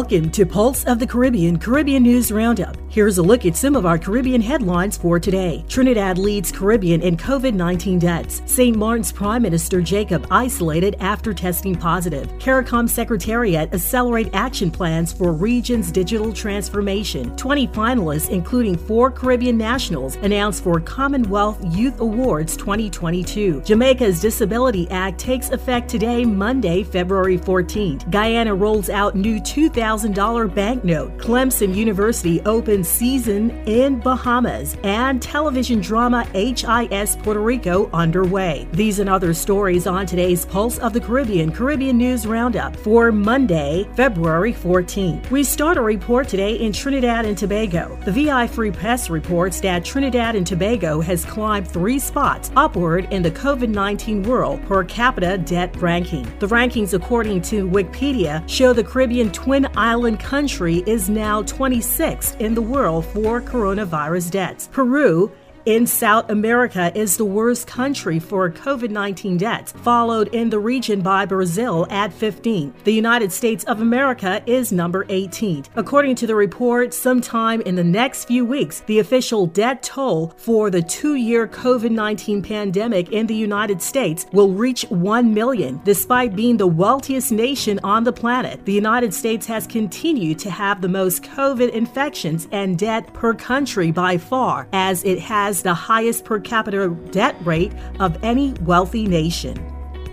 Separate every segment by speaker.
Speaker 1: Welcome to Pulse of the Caribbean Caribbean News Roundup. Here's a look at some of our Caribbean headlines for today. Trinidad leads Caribbean in COVID 19 deaths. St. Martin's Prime Minister Jacob isolated after testing positive. CARICOM Secretariat accelerate action plans for region's digital transformation. 20 finalists, including four Caribbean nationals, announced for Commonwealth Youth Awards 2022. Jamaica's Disability Act takes effect today, Monday, February 14th. Guyana rolls out new $2,000 banknote. Clemson University opens season in Bahamas and television drama HIS Puerto Rico underway. These and other stories on today's Pulse of the Caribbean Caribbean News Roundup for Monday, February 14th. We start a report today in Trinidad and Tobago. The VI Free Press reports that Trinidad and Tobago has climbed three spots upward in the COVID 19 world per capita debt ranking. The rankings, according to Wikipedia, show the Caribbean twin Island country is now 26th in the world for coronavirus deaths. Peru in South America is the worst country for COVID 19 deaths, followed in the region by Brazil at 15. The United States of America is number 18. According to the report, sometime in the next few weeks, the official death toll for the two year COVID 19 pandemic in the United States will reach 1 million. Despite being the wealthiest nation on the planet, the United States has continued to have the most COVID infections and death per country by far, as it has has the highest per capita debt rate of any wealthy nation.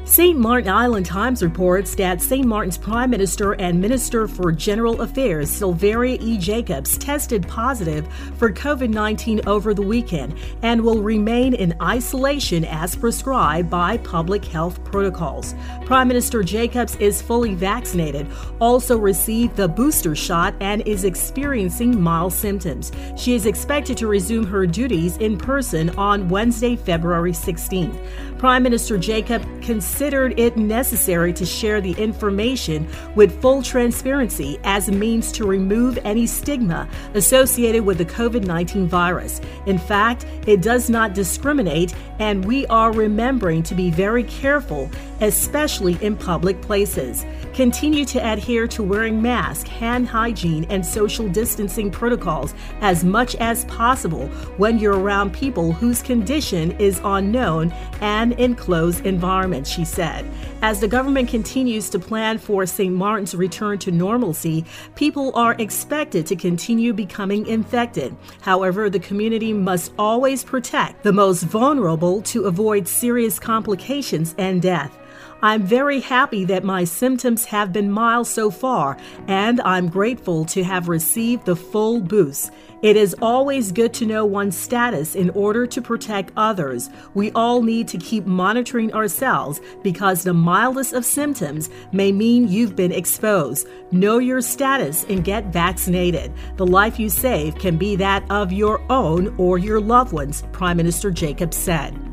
Speaker 1: St. Martin Island Times reports that St. Martin's Prime Minister and Minister for General Affairs, Silveria E. Jacobs, tested positive for COVID 19 over the weekend and will remain in isolation as prescribed by public health protocols. Prime Minister Jacobs is fully vaccinated, also received the booster shot, and is experiencing mild symptoms. She is expected to resume her duties in person on Wednesday, February 16th. Prime Minister Jacob considered it necessary to share the information with full transparency as a means to remove any stigma associated with the COVID 19 virus. In fact, it does not discriminate, and we are remembering to be very careful, especially in public places. Continue to adhere to wearing masks, hand hygiene, and social distancing protocols as much as possible when you're around people whose condition is unknown and in closed environments, she said. As the government continues to plan for St. Martin's return to normalcy, people are expected to continue becoming infected. However, the community must always protect the most vulnerable to avoid serious complications and death. I'm very happy that my symptoms have been mild so far, and I'm grateful to have received the full boost. It is always good to know one's status in order to protect others. We all need to keep monitoring ourselves because the mildest of symptoms may mean you've been exposed. Know your status and get vaccinated. The life you save can be that of your own or your loved ones, Prime Minister Jacob said.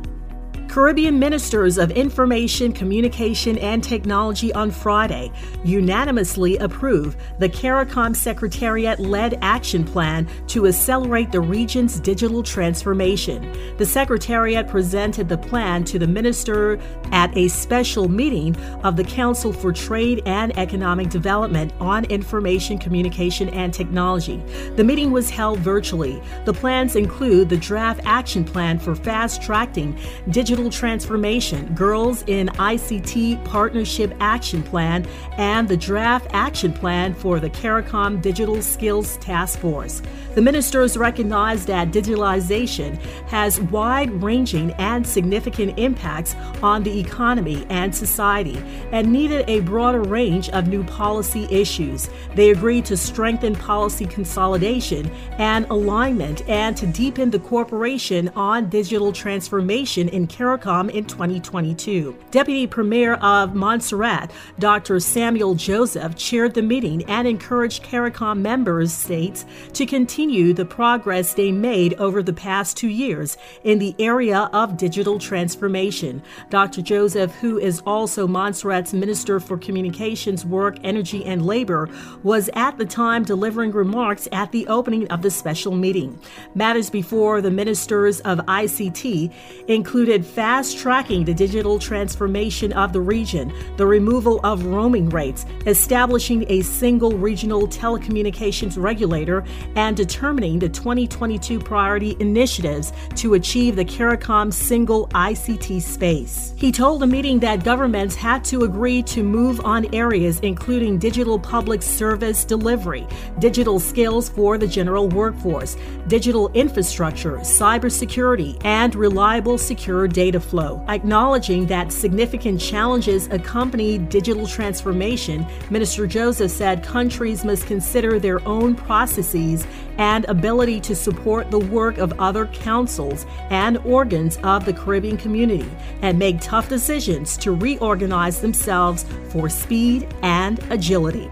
Speaker 1: Caribbean Ministers of Information, Communication, and Technology on Friday unanimously approved the CARICOM Secretariat led action plan to accelerate the region's digital transformation. The Secretariat presented the plan to the Minister at a special meeting of the Council for Trade and Economic Development on Information, Communication, and Technology. The meeting was held virtually. The plans include the draft action plan for fast tracking digital Digital Transformation, Girls in ICT Partnership Action Plan, and the Draft Action Plan for the CARICOM Digital Skills Task Force. The ministers recognized that digitalization has wide ranging and significant impacts on the economy and society and needed a broader range of new policy issues. They agreed to strengthen policy consolidation and alignment and to deepen the cooperation on digital transformation in CARICOM in 2022. Deputy Premier of Montserrat, Dr. Samuel Joseph, chaired the meeting and encouraged CARICOM members states to continue the progress they made over the past two years in the area of digital transformation. Dr. Joseph, who is also Montserrat's Minister for Communications, Work, Energy, and Labor, was at the time delivering remarks at the opening of the special meeting. Matters before the ministers of ICT included fast tracking the digital transformation of the region, the removal of roaming rates, establishing a single regional telecommunications regulator, and determining the 2022 priority initiatives to achieve the CARICOM single ICT space. He told the meeting that governments had to agree to move on areas including digital public service delivery, digital skills for the general workforce, digital infrastructure, cybersecurity, and reliable secure data flow. Acknowledging that significant challenges accompany digital transformation, Minister Joseph said countries must consider their own processes and ability to support the work of other councils and organs of the Caribbean community and make tough decisions to reorganize themselves for speed and agility.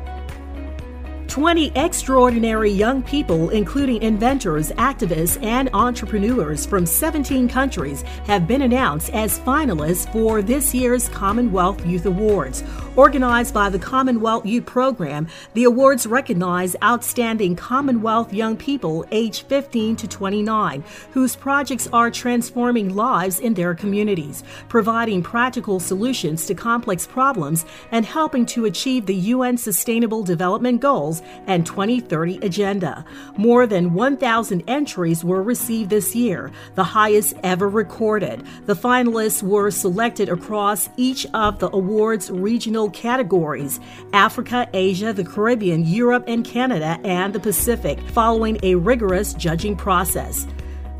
Speaker 1: 20 extraordinary young people, including inventors, activists, and entrepreneurs from 17 countries, have been announced as finalists for this year's Commonwealth Youth Awards. Organized by the Commonwealth Youth Program, the awards recognize outstanding Commonwealth young people aged 15 to 29 whose projects are transforming lives in their communities, providing practical solutions to complex problems, and helping to achieve the UN Sustainable Development Goals and 2030 Agenda. More than 1,000 entries were received this year, the highest ever recorded. The finalists were selected across each of the awards' regional categories Africa, Asia, the Caribbean, Europe, and Canada, and the Pacific, following a rigorous judging process.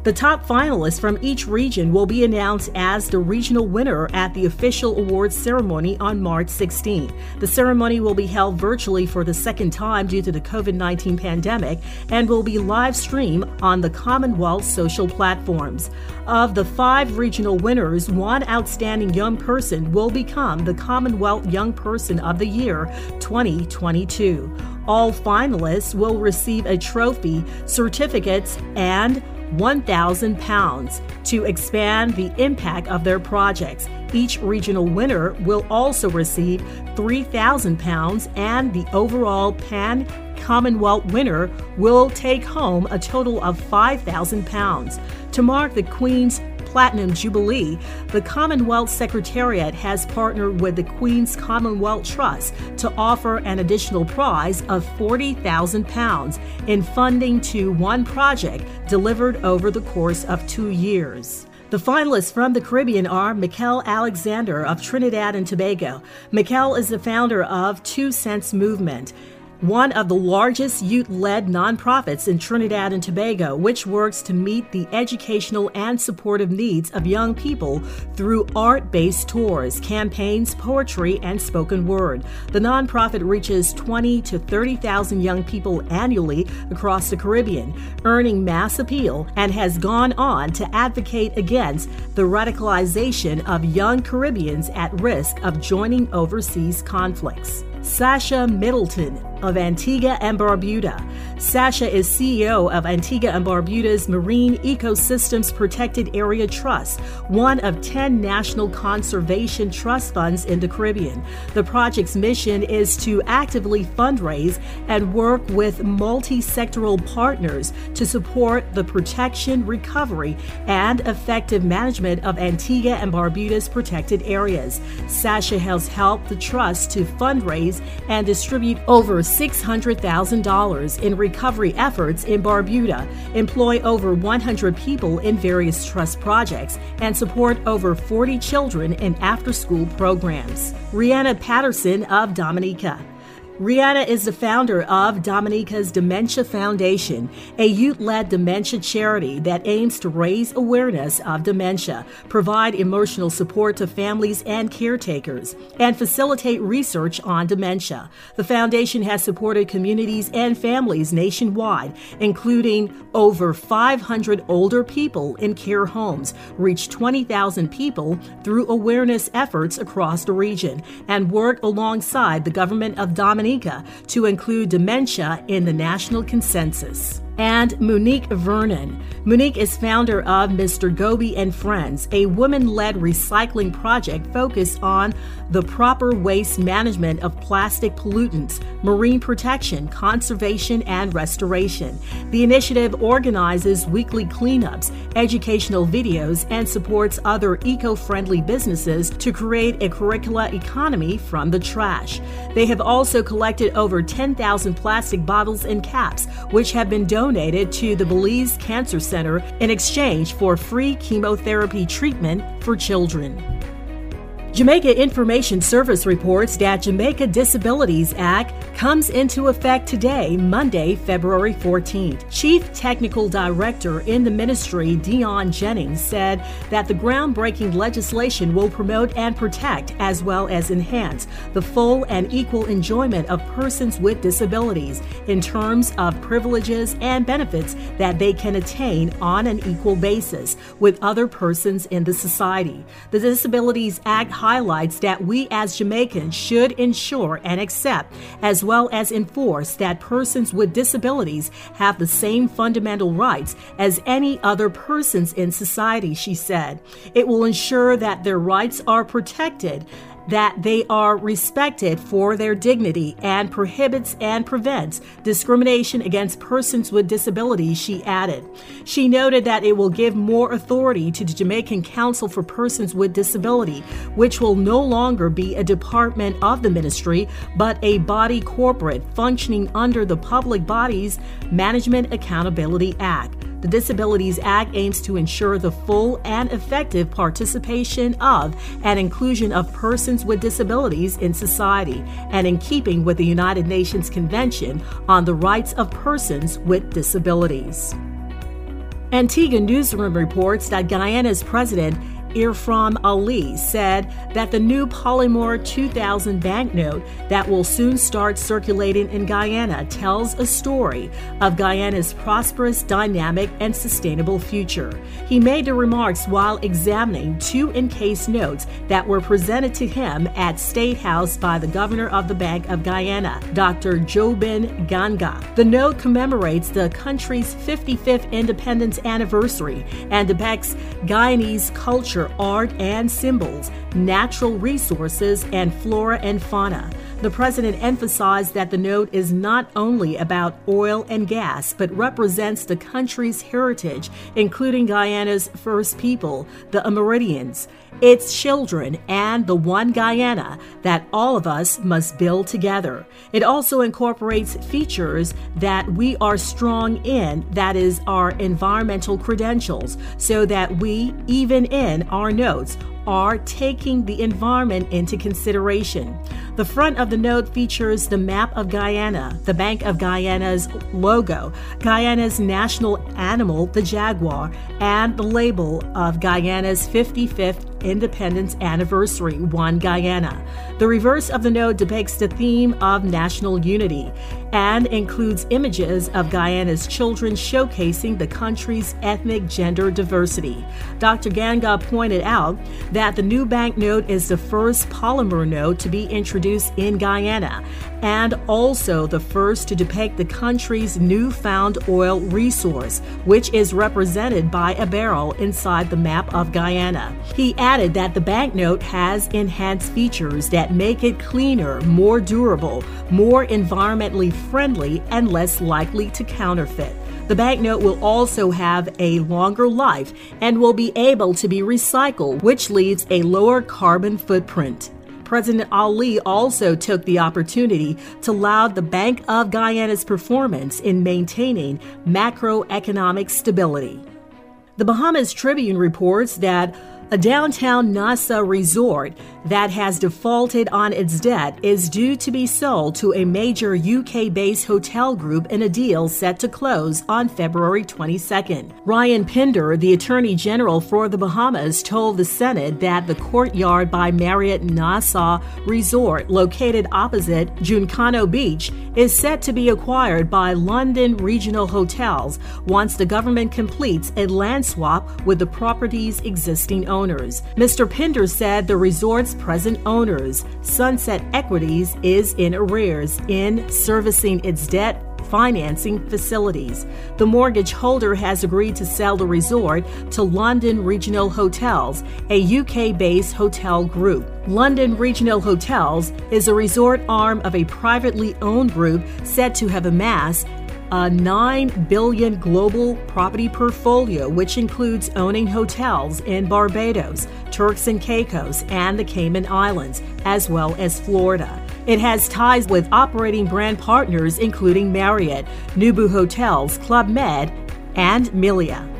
Speaker 1: The top finalists from each region will be announced as the regional winner at the official awards ceremony on March 16. The ceremony will be held virtually for the second time due to the COVID 19 pandemic and will be live streamed on the Commonwealth social platforms. Of the five regional winners, one outstanding young person will become the Commonwealth Young Person of the Year 2022. All finalists will receive a trophy, certificates, and 1,000 pounds to expand the impact of their projects. Each regional winner will also receive 3,000 pounds, and the overall Pan Commonwealth winner will take home a total of 5,000 pounds. To mark the Queen's Platinum Jubilee, the Commonwealth Secretariat has partnered with the Queen's Commonwealth Trust to offer an additional prize of £40,000 in funding to one project delivered over the course of two years. The finalists from the Caribbean are Mikel Alexander of Trinidad and Tobago. Mikel is the founder of Two Cents Movement one of the largest youth led nonprofits in Trinidad and Tobago, which works to meet the educational and supportive needs of young people through art based tours, campaigns, poetry, and spoken word. The nonprofit reaches 20 to 30,000 young people annually across the Caribbean, earning mass appeal, and has gone on to advocate against the radicalization of young Caribbeans at risk of joining overseas conflicts. Sasha Middleton of Antigua and Barbuda. Sasha is CEO of Antigua and Barbuda's Marine Ecosystems Protected Area Trust, one of 10 national conservation trust funds in the Caribbean. The project's mission is to actively fundraise and work with multi sectoral partners to support the protection, recovery, and effective management of Antigua and Barbuda's protected areas. Sasha has helped the trust to fundraise and distribute over $600,000 in recovery efforts in Barbuda, employ over 100 people in various trust projects, and support over 40 children in after school programs. Rianna Patterson of Dominica. Rianna is the founder of Dominica's Dementia Foundation, a youth led dementia charity that aims to raise awareness of dementia, provide emotional support to families and caretakers, and facilitate research on dementia. The foundation has supported communities and families nationwide, including over 500 older people in care homes, reached 20,000 people through awareness efforts across the region, and worked alongside the government of Dominica to include dementia in the national consensus. And Monique Vernon. Monique is founder of Mr. Goby and Friends, a woman led recycling project focused on the proper waste management of plastic pollutants, marine protection, conservation, and restoration. The initiative organizes weekly cleanups, educational videos, and supports other eco friendly businesses to create a circular economy from the trash. They have also collected over 10,000 plastic bottles and caps, which have been donated to the Belize Cancer Center in exchange for free chemotherapy treatment for children. Jamaica Information Service reports that Jamaica Disabilities Act comes into effect today, Monday, February 14th. Chief Technical Director in the ministry, Dion Jennings, said that the groundbreaking legislation will promote and protect, as well as enhance, the full and equal enjoyment of persons with disabilities in terms of privileges and benefits that they can attain on an equal basis with other persons in the society. The Disabilities Act highlights that we as Jamaicans should ensure and accept, as well as enforce, that persons with disabilities have the same fundamental rights as any other persons in society, she said. It will ensure that their rights are protected that they are respected for their dignity and prohibits and prevents discrimination against persons with disabilities, she added. She noted that it will give more authority to the Jamaican Council for Persons with Disability, which will no longer be a department of the ministry, but a body corporate functioning under the Public Bodies Management Accountability Act. The Disabilities Act aims to ensure the full and effective participation of and inclusion of persons with disabilities in society, and in keeping with the United Nations Convention on the Rights of Persons with Disabilities. Antigua Newsroom reports that Guyana's president Irfan Ali said that the new Polymer 2000 banknote that will soon start circulating in Guyana tells a story of Guyana's prosperous, dynamic, and sustainable future. He made the remarks while examining two encased notes that were presented to him at State House by the governor of the Bank of Guyana, Dr. Gobind Ganga. The note commemorates the country's 55th independence anniversary and depicts Guyanese culture art and symbols, natural resources, and flora and fauna. The president emphasized that the note is not only about oil and gas, but represents the country's heritage, including Guyana's first people, the Amerindians, its children, and the one Guyana that all of us must build together. It also incorporates features that we are strong in, that is, our environmental credentials, so that we, even in our notes, are taking the environment into consideration. The front of the note features the map of Guyana, the Bank of Guyana's logo, Guyana's national animal, the jaguar, and the label of Guyana's 55th independence anniversary, One Guyana. The reverse of the note depicts the theme of national unity and includes images of Guyana's children showcasing the country's ethnic gender diversity. Dr. Ganga pointed out that the new banknote is the first polymer note to be introduced in Guyana and also the first to depict the country's newfound oil resource, which is represented by a barrel inside the map of Guyana. He added that the banknote has enhanced features that make it cleaner, more durable, more environmentally friendly, and less likely to counterfeit. The banknote will also have a longer life and will be able to be recycled, which leaves a lower carbon footprint. President Ali also took the opportunity to laud the Bank of Guyana's performance in maintaining macroeconomic stability. The Bahamas Tribune reports that a downtown Nassau resort that has defaulted on its debt is due to be sold to a major UK based hotel group in a deal set to close on February 22nd. Ryan Pinder, the Attorney General for the Bahamas, told the Senate that the Courtyard by Marriott Nassau Resort, located opposite Junkanoo Beach, is set to be acquired by London Regional Hotels once the government completes a land swap with the property's existing owners. Mr. Pinder said the resort's present owners. Sunset Equities is in arrears in servicing its debt financing facilities. The mortgage holder has agreed to sell the resort to London Regional Hotels, a UK based hotel group. London Regional Hotels is a resort arm of a privately owned group said to have amassed a 9 billion global property portfolio which includes owning hotels in Barbados, Turks and Caicos, and the Cayman Islands, as well as Florida. It has ties with operating brand partners including Marriott, Nobu Hotels, Club Med, and Melia.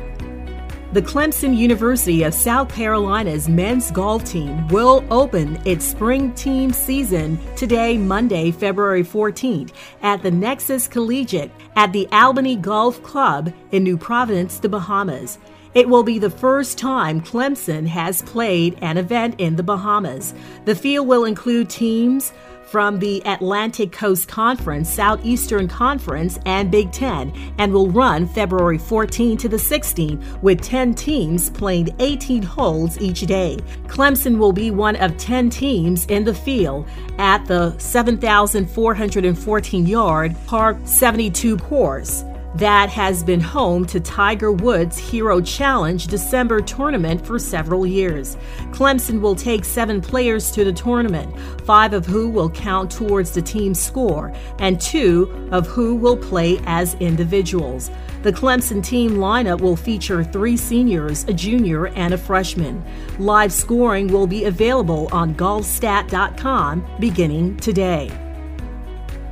Speaker 1: The Clemson University of South Carolina's men's golf team will open its spring team season today, Monday, February 14th, at the Nexus Collegiate at the Albany Golf Club in New Providence, the Bahamas. It will be the first time Clemson has played an event in the Bahamas. The field will include teams from the Atlantic Coast Conference, Southeastern Conference, and Big Ten, and will run February 14 to the 16th, with 10 teams playing 18 holes each day. Clemson will be one of 10 teams in the field at the 7,414 yard Par 72 course that has been home to Tiger Woods' Hero Challenge December tournament for several years. Clemson will take seven players to the tournament, five of who will count towards the team's score, and two of who will play as individuals. The Clemson team lineup will feature three seniors, a junior, and a freshman. Live scoring will be available on golfstat.com beginning today.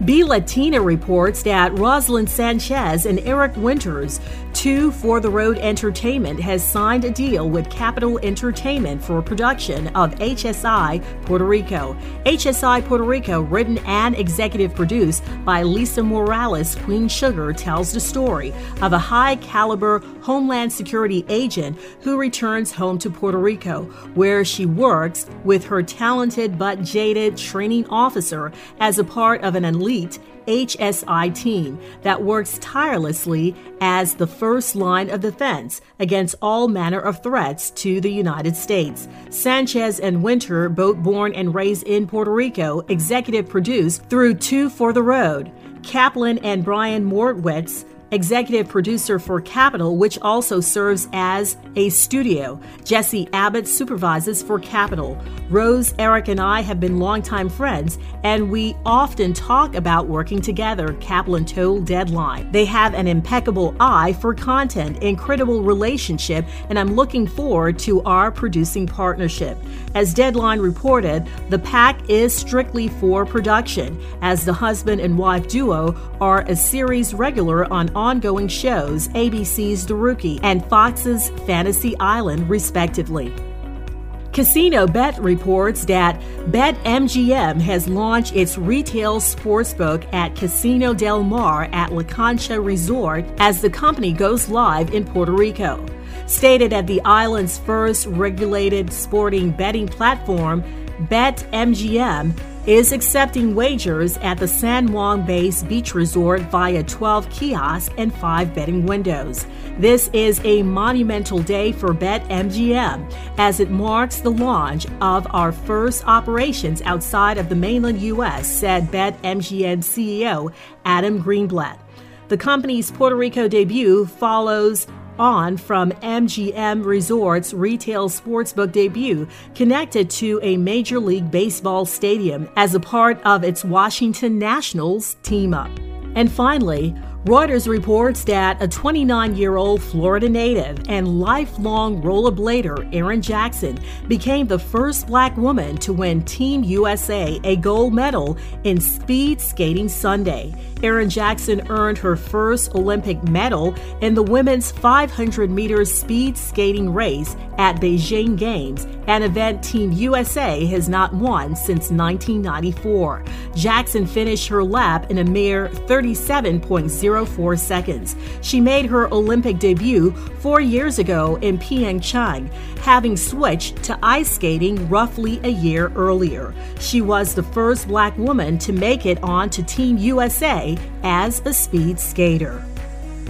Speaker 1: B Latina reports that Roselyn Sanchez and Eric Winters, two For the Road Entertainment, has signed a deal with Kapital Entertainment for production of HSI Puerto Rico. HSI Puerto Rico, written and executive produced by Lisa Morales, Queen Sugar, tells the story of a high caliber Homeland Security agent who returns home to Puerto Rico, where she works with her talented but jaded training officer as a part of an elite HSI team that works tirelessly as the first line of defense against all manner of threats to the United States. Sanchez and Winter, both born and raised in Puerto Rico, executive produced through Two for the Road. Kaplan and Brian Morewitz executive producer for Kapital, which also serves as a studio. Jesse Abbott supervises for Kapital. Rose, Eric, and I have been longtime friends, and we often talk about working together, Kaplan told Deadline. They have an impeccable eye for content, incredible relationship, and I'm looking forward to our producing partnership. As Deadline reported, the pack is strictly for production, as the husband and wife duo are a series regular on ongoing shows ABC's The Rookie and Fox's Fantasy Island, respectively. Casino Bet reports that BetMGM has launched its retail sportsbook at Casino Del Mar at La Concha Resort as the company goes live in Puerto Rico. Stated at the island's first regulated sporting betting platform, BetMGM is accepting wagers at the San Juan based beach resort via 12 kiosks and 5 betting windows. This is a monumental day for BetMGM as it marks the launch of our first operations outside of the mainland U.S., said BetMGM CEO Adam Greenblatt. The company's Puerto Rico debut follows on from MGM Resorts retail sportsbook debut connected to a Major League Baseball stadium as a part of its Washington Nationals team up. And finally, Reuters reports that a 29 year old Florida native and lifelong rollerblader Erin Jackson became the first black woman to win Team USA a gold medal in Speed Skating Sunday. Erin Jackson earned her first Olympic medal in the women's 500 meter speed skating race at Beijing Games, an event Team USA has not won since 1994. Jackson finished her lap in a mere 37.04 seconds. She made her Olympic debut four years ago in Pyeongchang, having switched to ice skating roughly a year earlier. She was the first black woman to make it onto Team USA as a speed skater.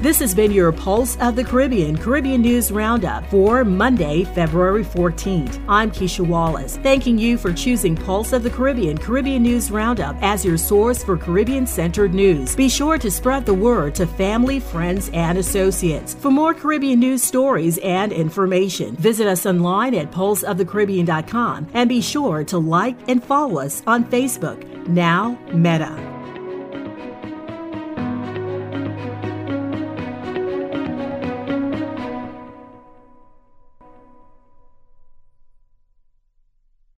Speaker 1: This has been your Pulse of the Caribbean Caribbean News Roundup for Monday, February 14th. I'm Keisha Wallace, thanking you for choosing Pulse of the Caribbean Caribbean News Roundup as your source for Caribbean centered news. Be sure to spread the word to family, friends, and associates. For more Caribbean news stories and information, visit us online at pulseofthecaribbean.com and be sure to like and follow us on Facebook, now Meta.